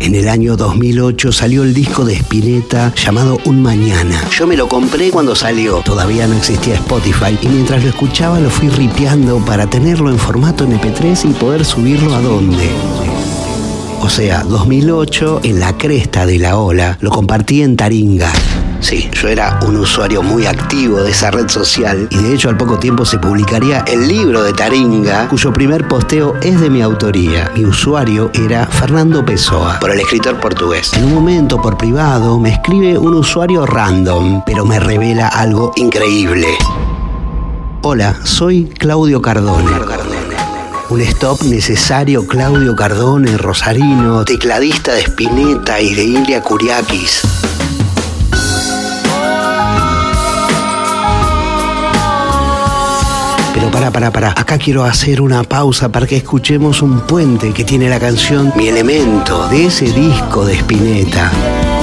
En el año 2008 salió el disco de Spinetta llamado Un Mañana. Yo me lo compré cuando salió, todavía no existía Spotify, y mientras lo escuchaba lo fui ripeando para tenerlo en formato MP3 y poder subirlo a donde. O sea, 2008, en la cresta de la ola, lo compartí en Taringa. Sí, yo era un usuario muy activo de esa red social y de hecho al poco tiempo se publicaría el libro de Taringa, cuyo primer posteo es de mi autoría. Mi usuario era Fernando Pessoa, por el escritor portugués. En un momento, por privado, me escribe un usuario random, pero me revela algo increíble. Hola, soy Claudio Cardone. Un stop necesario Claudio Cardone, rosarino, tecladista de Spinetta y de Ilia Kuriakis. Acá quiero hacer una pausa para que escuchemos un puente que tiene la canción Mi Elemento de ese disco de Spinetta.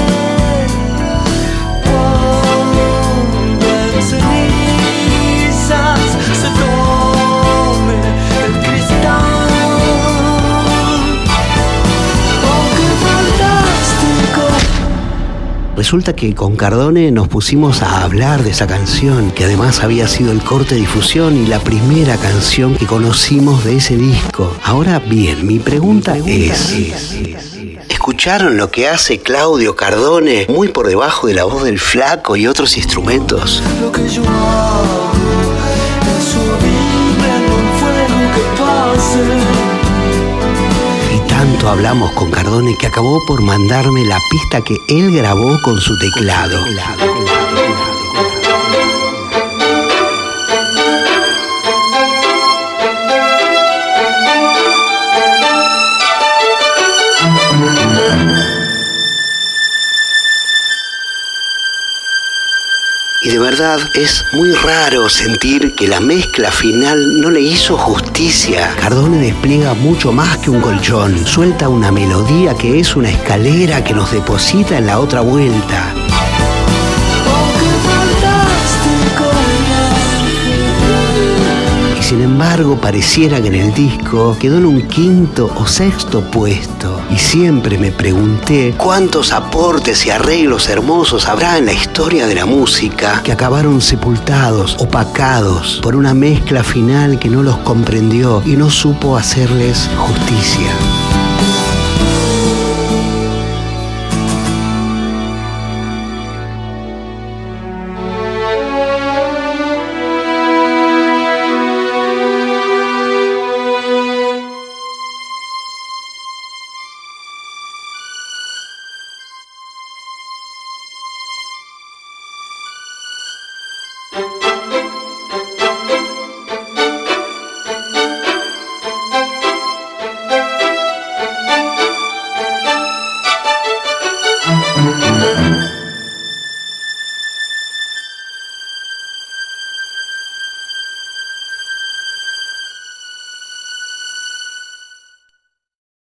Resulta que con Cardone nos pusimos a hablar de esa canción, que además había sido el corte de difusión y la primera canción que conocimos de ese disco. Ahora bien, mi pregunta, es, ¿escucharon lo que hace Claudio Cardone muy por debajo de la voz del flaco y otros instrumentos? Lo que yo hablamos con Cardone que acabó por mandarme la pista que él grabó con su teclado. Y de verdad es muy raro sentir que la mezcla final no le hizo justicia. Cardone despliega mucho más que un colchón. Suelta una melodía que es una escalera que nos deposita en la otra vuelta. Sin embargo pareciera que en el disco quedó en un quinto o sexto puesto. Y siempre me pregunté cuántos aportes y arreglos hermosos habrá en la historia de la música que acabaron sepultados, opacados por una mezcla final que no los comprendió y no supo hacerles justicia.